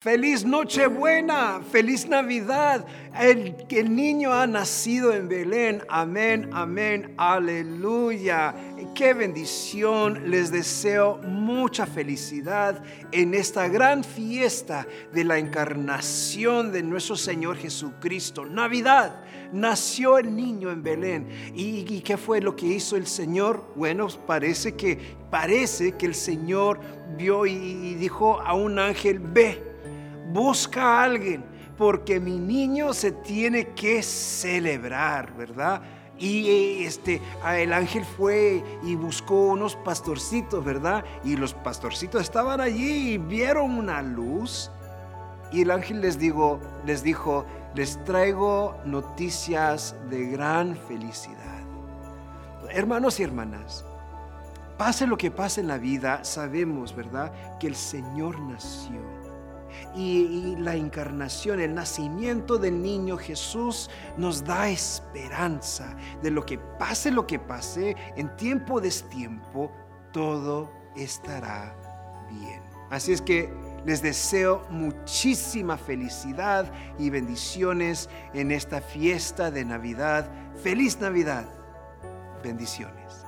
Feliz Nochebuena, feliz Navidad. El, el niño ha nacido en Belén. Amén, amén, aleluya. Qué bendición. Les deseo mucha felicidad en esta gran fiesta de la encarnación de nuestro Señor Jesucristo. Navidad. Nació el niño en Belén. ¿Y, qué fue lo que hizo el Señor? Bueno, parece que, parece que el Señor vio y, y dijo a un ángel, ve busca a alguien, porque mi niño se tiene que celebrar, ¿verdad? Y este, el ángel fue y buscó unos pastorcitos, ¿verdad? Y los pastorcitos estaban allí y vieron una luz. Y el ángel les dijo, les dijo, les traigo noticias de gran felicidad. Hermanos y hermanas, pase lo que pase en la vida, sabemos, ¿verdad? Que el Señor nació y, la encarnación, el nacimiento del niño Jesús nos da esperanza de lo que pase, lo que pase, en tiempo destiempo, todo estará bien. Así es que les deseo muchísima felicidad y bendiciones en esta fiesta de Navidad. Feliz Navidad. Bendiciones.